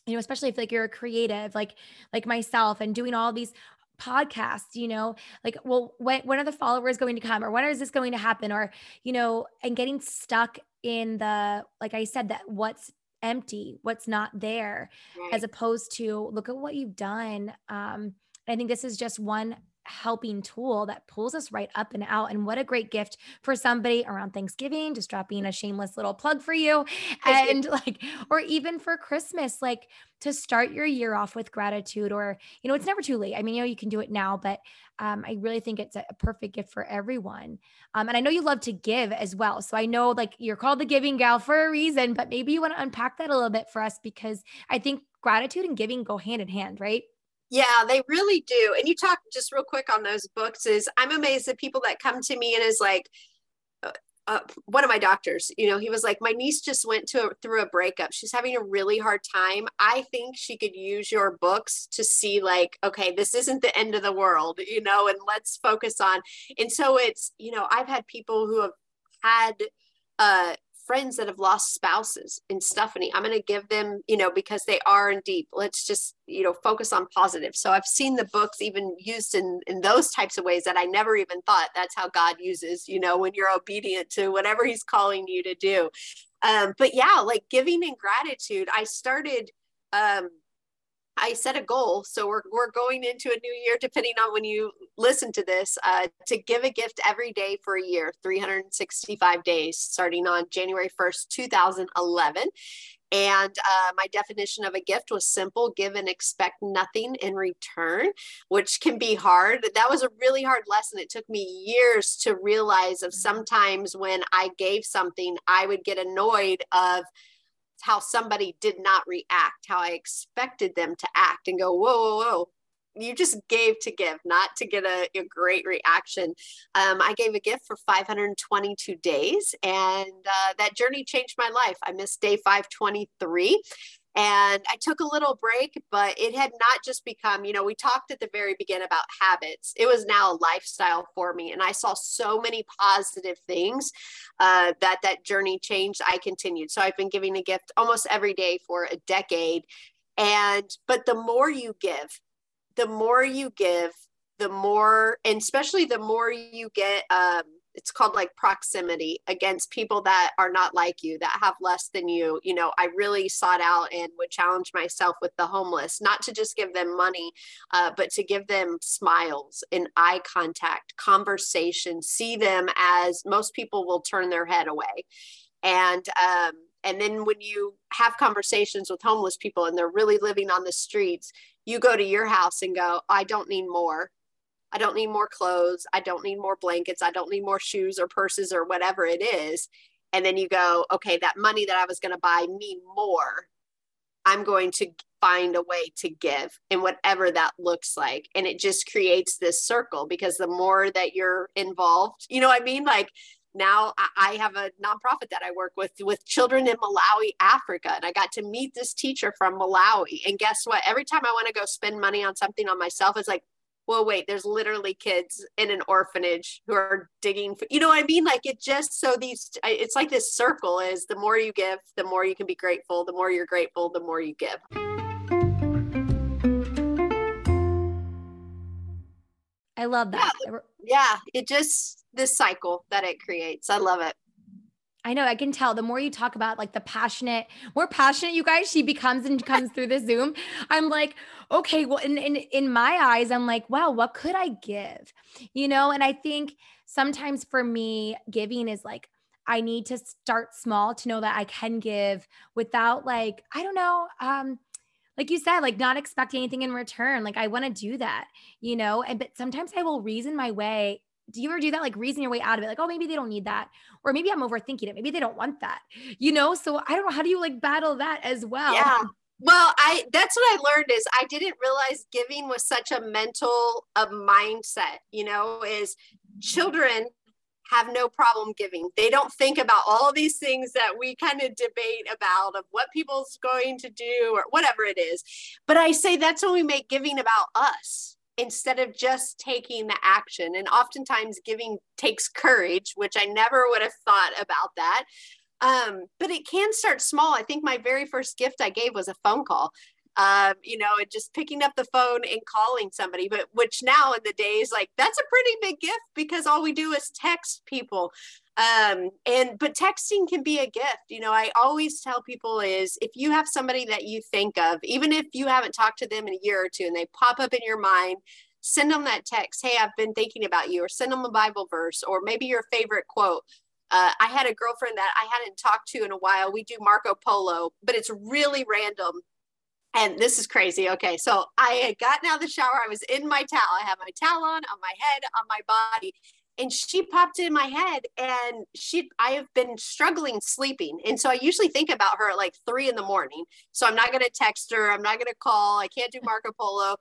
you know especially if like you're a creative like like myself and doing all these podcasts you know like well when, when are the followers going to come or when is this going to happen or you know and getting stuck in the like i said that what's empty what's not there right. as opposed to look at what you've done um i think this is just one helping tool that pulls us right up and out. And what a great gift for somebody around Thanksgiving, just dropping a shameless little plug for you. And like, or even for Christmas, like to start your year off with gratitude, or, you know, it's never too late. I mean, you know, you can do it now, but um, I really think it's a, perfect gift for everyone. Um, and I know you love to give as well. So I know like you're called the giving gal for a reason, but maybe you want to unpack that a little bit for us because I think gratitude and giving go hand in hand, right? Yeah, they really do. And you talk just real quick on those books is I'm amazed at people that come to me and is like, uh, uh, one of my doctors, you know, he was like, my niece just went to a, through a breakup. She's having a really hard time. I think she could use your books to see like, okay, this isn't the end of the world, you know, and let's focus on. And so it's, you know, I've had people who have had uh, friends that have lost spouses in Stephanie. I'm going to give them, you know, because they are in deep. Let's just, you know, focus on positive. So I've seen the books even used in in those types of ways that I never even thought that's how God uses, you know, when you're obedient to whatever he's calling you to do. Um, but yeah, like giving in gratitude, I started um I set a goal. So we're, we're going into a new year, depending on when you listen to this, uh, to give a gift every day for a year, 365 days, starting on January 1st, 2011. And uh, my definition of a gift was simple give and expect nothing in return, which can be hard. That was a really hard lesson. It took me years to realize of mm-hmm. sometimes when I gave something, I would get annoyed of, how somebody did not react, how I expected them to act and go, whoa, whoa, whoa. you just gave to give, not to get a, a great reaction. Um, I gave a gift for 522 days, and uh, that journey changed my life. I missed day 523. And I took a little break, but it had not just become, you know, we talked at the very beginning about habits. It was now a lifestyle for me. And I saw so many positive things uh, that that journey changed. I continued. So I've been giving a gift almost every day for a decade. And, but the more you give, the more you give, the more, and especially the more you get, um, it's called like proximity against people that are not like you that have less than you you know i really sought out and would challenge myself with the homeless not to just give them money uh, but to give them smiles and eye contact conversation see them as most people will turn their head away and um, and then when you have conversations with homeless people and they're really living on the streets you go to your house and go, I don't need more. I don't need more clothes. I don't need more blankets. I don't need more shoes or purses or whatever it is. And then you go, okay, that money that I was going to buy me more, I'm going to find a way to give and whatever that looks like. And it just creates this circle because the more that you're involved, you know what I mean? Like now I have a nonprofit that I work with with children in Malawi, Africa. And I got to meet this teacher from Malawi. And guess what? Every time I want to go spend money on something on myself, it's like, well, wait, there's literally kids in an orphanage who are digging. For, you know what I mean? Like it just so these, it's like this circle is the more you give, the more you can be grateful. The more you're grateful, the more you give. I love that. Yeah, yeah it just, this cycle that it creates. I love it. I know I can tell the more you talk about like the passionate, more passionate you guys she becomes and comes through the Zoom. I'm like, okay, well, in, in in my eyes, I'm like, wow, what could I give? You know, and I think sometimes for me, giving is like I need to start small to know that I can give without like, I don't know, um, like you said, like not expecting anything in return. Like I want to do that, you know, and but sometimes I will reason my way do you ever do that? Like reason your way out of it? Like, oh, maybe they don't need that. Or maybe I'm overthinking it. Maybe they don't want that, you know? So I don't know. How do you like battle that as well? Yeah. Well, I that's what I learned is I didn't realize giving was such a mental a mindset, you know, is children have no problem giving. They don't think about all these things that we kind of debate about of what people's going to do or whatever it is. But I say that's when we make giving about us instead of just taking the action. And oftentimes giving takes courage, which I never would have thought about that. Um, but it can start small. I think my very first gift I gave was a phone call. Um, you know, and just picking up the phone and calling somebody, but which now in the days, like that's a pretty big gift because all we do is text people um and but texting can be a gift you know i always tell people is if you have somebody that you think of even if you haven't talked to them in a year or two and they pop up in your mind send them that text hey i've been thinking about you or send them a bible verse or maybe your favorite quote uh, i had a girlfriend that i hadn't talked to in a while we do marco polo but it's really random and this is crazy. Okay. So I had gotten out of the shower. I was in my towel. I had my towel on, on my head, on my body and she popped in my head and she i have been struggling sleeping and so i usually think about her at like three in the morning so i'm not going to text her i'm not going to call i can't do marco polo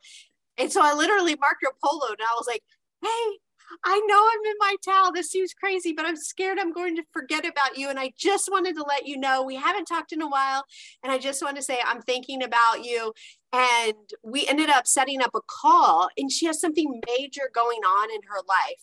and so i literally marco polo and i was like hey I know I'm in my towel. This seems crazy, but I'm scared I'm going to forget about you. And I just wanted to let you know we haven't talked in a while. And I just want to say I'm thinking about you. And we ended up setting up a call, and she has something major going on in her life.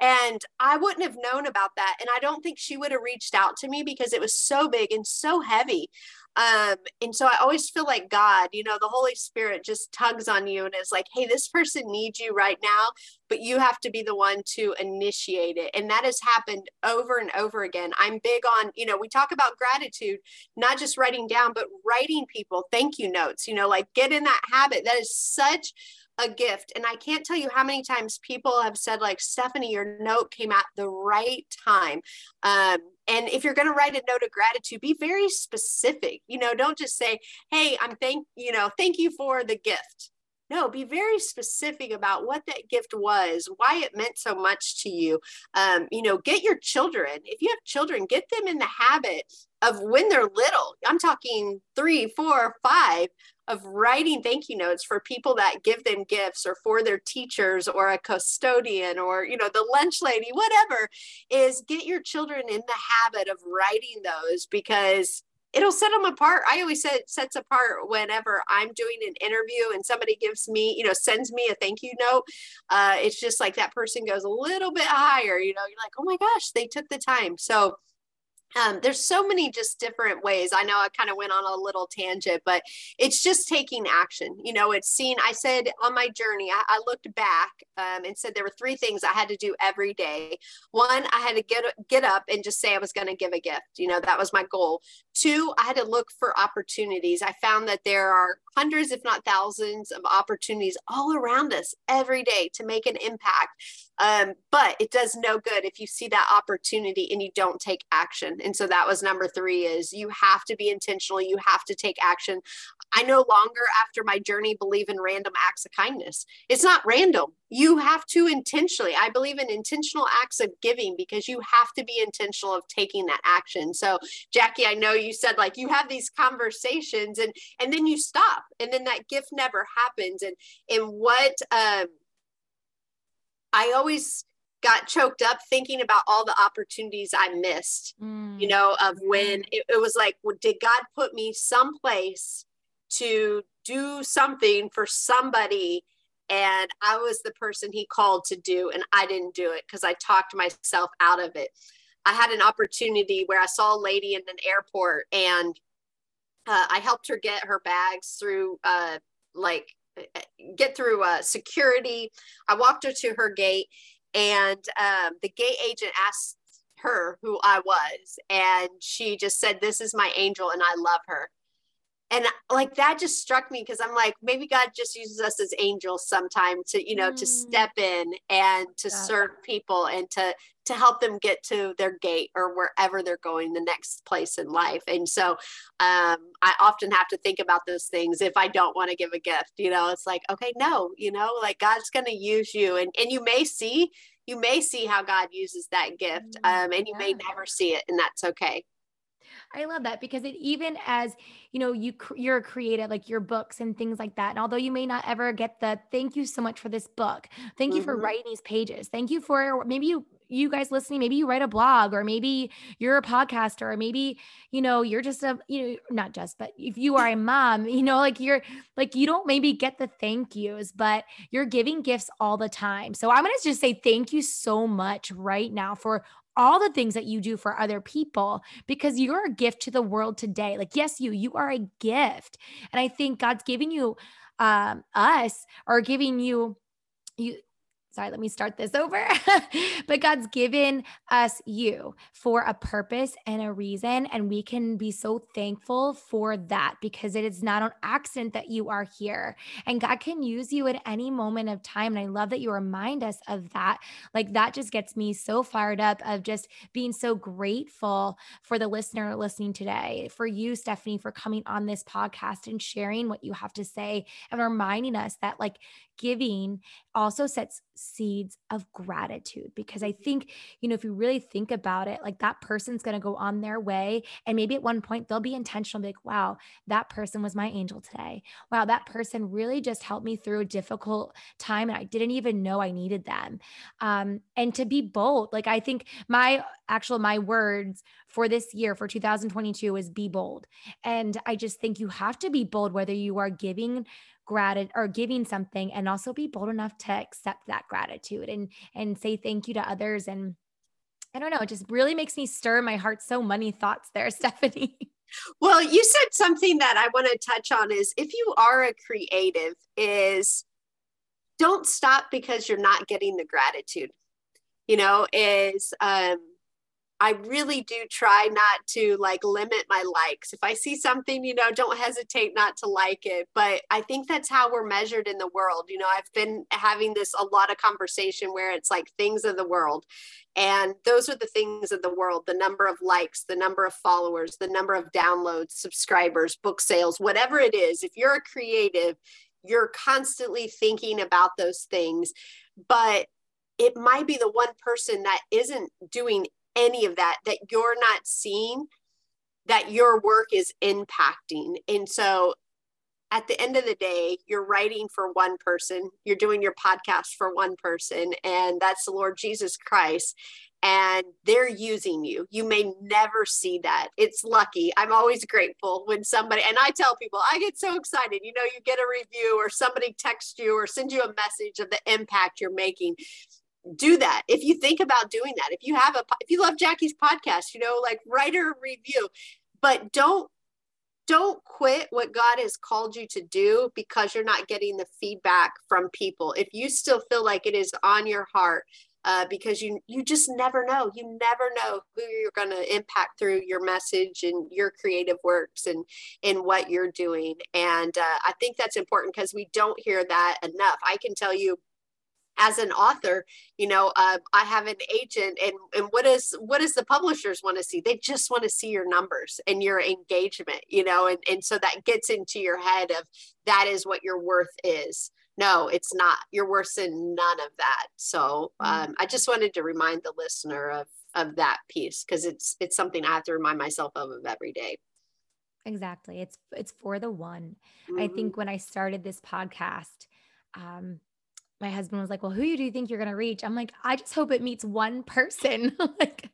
And I wouldn't have known about that. And I don't think she would have reached out to me because it was so big and so heavy. Um, and so I always feel like God, you know, the Holy Spirit just tugs on you and is like, hey, this person needs you right now, but you have to be the one to initiate it. And that has happened over and over again. I'm big on, you know, we talk about gratitude, not just writing down, but writing people thank you notes, you know, like get in that habit. That is such a gift. And I can't tell you how many times people have said, like, Stephanie, your note came at the right time. Um, and if you're going to write a note of gratitude, be very specific. You know, don't just say, hey, I'm thank, you know, thank you for the gift. No, be very specific about what that gift was, why it meant so much to you. Um, you know, get your children, if you have children, get them in the habit of when they're little. I'm talking three, four, five, of writing thank you notes for people that give them gifts or for their teachers or a custodian or you know the lunch lady whatever is get your children in the habit of writing those because it'll set them apart. I always say it sets apart whenever I'm doing an interview and somebody gives me, you know, sends me a thank you note. Uh, it's just like that person goes a little bit higher, you know, you're like, oh my gosh, they took the time. So um, there's so many just different ways. I know I kind of went on a little tangent, but it's just taking action. You know, it's seen. I said on my journey, I, I looked back um, and said there were three things I had to do every day. One, I had to get get up and just say I was going to give a gift. You know, that was my goal. Two, I had to look for opportunities. I found that there are hundreds, if not thousands, of opportunities all around us every day to make an impact. Um, but it does no good if you see that opportunity and you don't take action. And so that was number three is you have to be intentional. You have to take action. I no longer after my journey believe in random acts of kindness. It's not random. You have to intentionally. I believe in intentional acts of giving because you have to be intentional of taking that action. So Jackie, I know you said like you have these conversations and and then you stop and then that gift never happens. And and what um I always got choked up thinking about all the opportunities I missed, mm. you know, of when it, it, was like, did God put me someplace to do something for somebody? And I was the person he called to do, and I didn't do it because I talked myself out of it. I had an opportunity where I saw a lady in an airport and uh, I helped her get her bags through uh, like get through uh, security. I walked her to her gate, and um, the gate agent asked her who I was, and she just said, "This is my angel, and I love her." And like that just struck me because I'm like, maybe God just uses us as angels sometime to, you know, mm. to step in and to yeah. serve people and to to help them get to their gate or wherever they're going the next place in life and so um, i often have to think about those things if i don't want to give a gift you know it's like okay no you know like god's going to use you and and you may see you may see how god uses that gift mm, um, and you yeah. may never see it and that's okay I love that because it even as you know you you're a creative like your books and things like that and although you may not ever get the thank you so much for this book thank you mm-hmm. for writing these pages thank you for maybe you you guys listening, maybe you write a blog or maybe you're a podcaster or maybe, you know, you're just a, you know, not just, but if you are a mom, you know, like you're like, you don't maybe get the thank yous, but you're giving gifts all the time. So I'm going to just say thank you so much right now for all the things that you do for other people because you're a gift to the world today. Like, yes, you, you are a gift. And I think God's giving you um, us or giving you you sorry, let me start this over. but God's given us you for a purpose and a reason. And we can be so thankful for that because it is not an accident that you are here. And God can use you at any moment of time. And I love that you remind us of that. Like that just gets me so fired up of just being so grateful for the listener listening today, for you, Stephanie, for coming on this podcast and sharing what you have to say and reminding us that like giving also sets seeds of gratitude because I think, you know, if you really think about it, like that person's going to go on their way. And maybe at one point they'll be intentional, be like, wow, that person was my angel today. Wow, that person really just helped me through a difficult time and I didn't even know I needed them. Um, and to be bold, like I think my actual, my words for this year, for 2022, is be bold. And I just think you have to be bold, whether you are giving gratitude or giving something and also be bold enough to accept that gratitude and and say thank you to others and I don't know, it just really makes me stir my heart so many thoughts there, Stephanie. Well, you said something that I want to touch on is if you are a creative is don't stop because you're not getting the gratitude. You know, is um I really do try not to like limit my likes. If I see something, you know, don't hesitate not to like it. But I think that's how we're measured in the world. You know, I've been having this a lot of conversation where it's like things of the world. And those are the things of the world the number of likes, the number of followers, the number of downloads, subscribers, book sales, whatever it is. If you're a creative, you're constantly thinking about those things. But it might be the one person that isn't doing any of that that you're not seeing that your work is impacting and so at the end of the day, you're writing for one person, you're doing your podcast for one person, and that's the Lord Jesus Christ. And they're using you. You may never see that. It's lucky. I'm always grateful when somebody, and I tell people, I get so excited. You know, you get a review or somebody texts you or sends you a message of the impact you're making do that if you think about doing that if you have a if you love jackie's podcast you know like write a review but don't don't quit what God has called you to do because you're not getting the feedback from people. If you still feel like it is on your heart, uh, because you you just never know. You never know who you're going to impact through your message and your creative works and and what you're doing. And uh, I think that's important because we don't hear that enough. I can tell you as an author you know uh, i have an agent and and what is what does the publishers want to see? They just want to see your numbers and your engagement you know and, and so that gets into your head of that is what your worth is. No it's not you're worse than none of that. So mm-hmm. um, i just wanted to remind the listener of of that piece because it's it's something i have to remind myself of, of every day. Exactly. It's it's for the one. Mm-hmm. i think when i started this podcast um my husband was like, Well, who do you think you're going to reach? I'm like, I just hope it meets one person. like,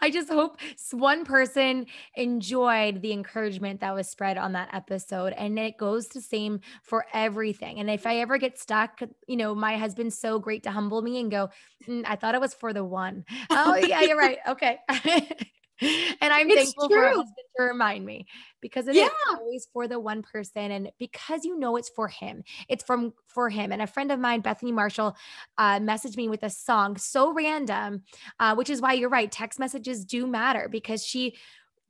I just hope one person enjoyed the encouragement that was spread on that episode. And it goes the same for everything. And if I ever get stuck, you know, my husband's so great to humble me and go, mm, I thought it was for the one. oh, yeah, you're right. Okay. and I'm it's thankful true. for a husband to remind me because it yeah. is always for the one person and because you know it's for him. It's from for him. And a friend of mine, Bethany Marshall, uh, messaged me with a song so random, uh, which is why you're right. Text messages do matter because she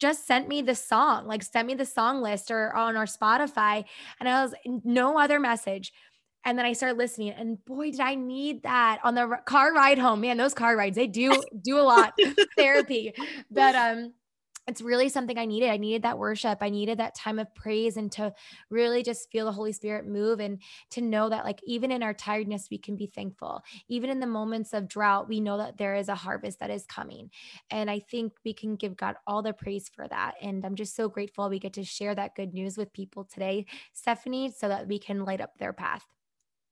just sent me the song, like sent me the song list or on our Spotify. And I was no other message and then I started listening, and boy, did I need that on the car ride home. Man, those car rides, they do do a lot therapy. But um, it's really something I needed. I needed that worship. I needed that time of praise and to really just feel the Holy Spirit move and to know that, like, even in our tiredness, we can be thankful. Even in the moments of drought, we know that there is a harvest that is coming. And I think we can give God all the praise for that. And I'm just so grateful we get to share that good news with people today, Stephanie, so that we can light up their path.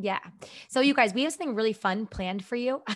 Yeah. So you guys, we have something really fun planned for you.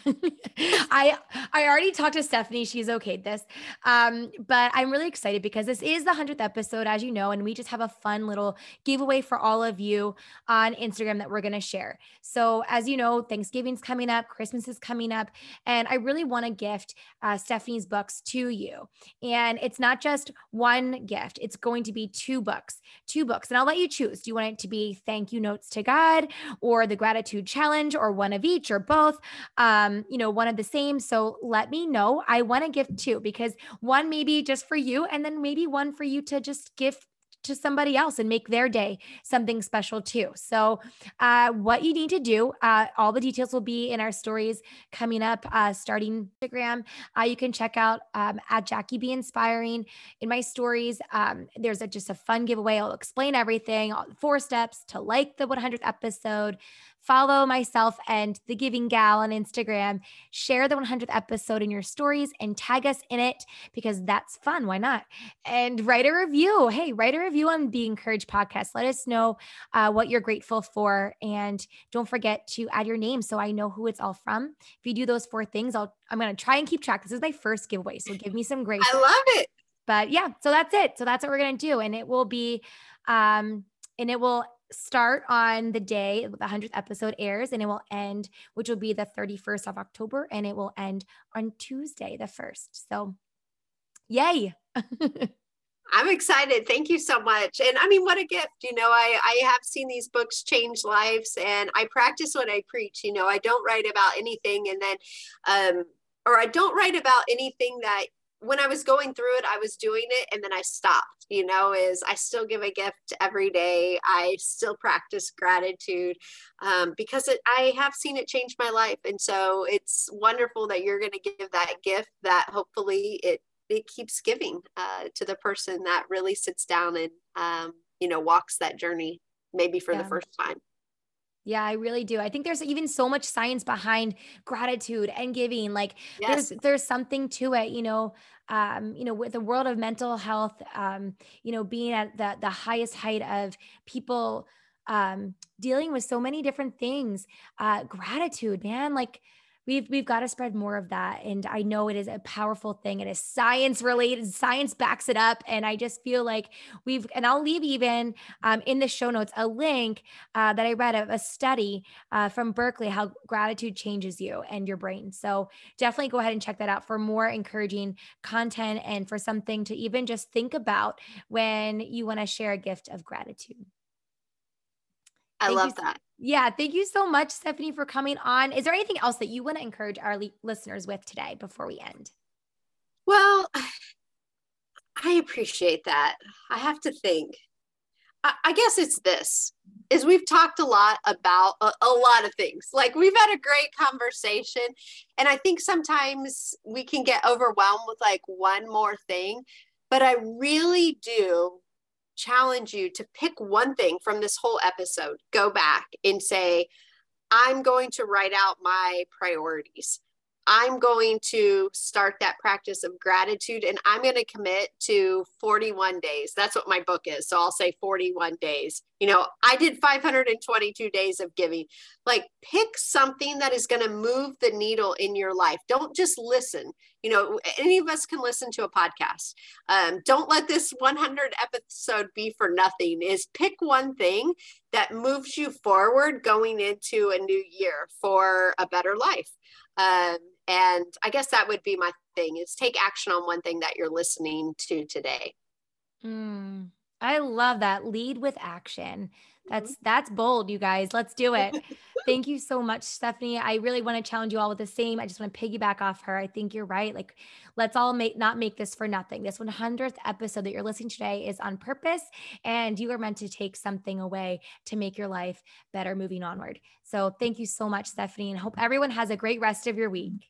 I I already talked to Stephanie. She's okayed this. Um, but I'm really excited because this is the 100th episode, as you know, and we just have a fun little giveaway for all of you on Instagram that we're going to share. So as you know, Thanksgiving's coming up, Christmas is coming up, and I really want to gift uh, Stephanie's books to you. And it's not just one gift, it's going to be two books, two books. And I'll let you choose. Do you want it to be thank you notes to God or the gratitude challenge or one of each or both, um, you know, one of the same. So let me know. I want to gift two because one maybe just for you, and then maybe one for you to just gift to somebody else and make their day something special too. So, uh, what you need to do, uh, all the details will be in our stories coming up uh, starting Instagram. Uh, you can check out um, at Jackie Be Inspiring in my stories. Um, there's a, just a fun giveaway. I'll explain everything, four steps to like the 100th episode follow myself and the Giving Gal on Instagram. Share the 100th episode in your stories and tag us in it because that's fun. Why not? And write a review. Hey, write a review on Be Encouraged podcast. Let us know uh, what you're grateful for, and don't forget to add your name so I know who it's all from. If you do those four things, I'll I'm gonna try and keep track. This is my first giveaway, so give me some grace. I love it. But yeah, so that's it. So that's what we're gonna do, and it will be, um, and it will start on the day the 100th episode airs and it will end which will be the 31st of october and it will end on tuesday the 1st so yay I'm excited. Thank you so much. And I mean, what a gift. You know, I, I have seen these books change lives and I practice what I preach. You know, I don't write about anything and then, um, or I don't write about anything that when I was going through it, I was doing it and then I stopped, you know, is I still give a gift every day. I still practice gratitude um, because it, I have seen it change my life. And so it's wonderful that you're going to give that gift that hopefully it, it keeps giving uh, to the person that really sits down and, um, you know, walks that journey maybe for yeah. the first time. Yeah, I really do. I think there's even so much science behind gratitude and giving. Like yes. there's there's something to it, you know. Um, you know, with the world of mental health, um, you know, being at the the highest height of people um dealing with so many different things. Uh gratitude, man. Like we've we've got to spread more of that and i know it is a powerful thing it is science related science backs it up and i just feel like we've and i'll leave even um, in the show notes a link uh, that i read of a study uh, from berkeley how gratitude changes you and your brain. So definitely go ahead and check that out for more encouraging content and for something to even just think about when you want to share a gift of gratitude I Thank love you, that. Yeah. Thank you so much, Stephanie, for coming on. Is there anything else that you want to encourage our li- listeners with today before we end? Well, I appreciate that. I have to think. I, I guess it's this is we've talked a lot about a, a, lot of things. Like we've had a great conversation. And I think sometimes we can get overwhelmed with like one more thing. But I really do challenge you to pick one thing from this whole episode, go back and say, I'm going to write out my priorities. I'm going to start that practice of gratitude and I'm going to commit to 41 days. That's what my book is. So I'll say 41 days. You know, I did 522 days of giving. Like, pick something that is going to move the needle in your life. Don't just listen. You know, any of us can listen to a podcast. Um, don't let this 100 episode be for nothing. Is pick one thing that moves you forward going into a new year for a better life. Um, and I guess that would be my thing is take action on one thing that you're listening to today. Mm, I love that. Lead with action. That's mm-hmm. that's bold, you guys. Let's do it. Thank you so much, Stephanie. I really want to challenge you all with the same. I just want to piggyback off her. I think you're right. Like, let's all make not make this for nothing. This 100th episode that you're listening today is on purpose, and you are meant to take something away to make your life better moving onward. So, thank you so much, Stephanie, and hope everyone has a great rest of your week.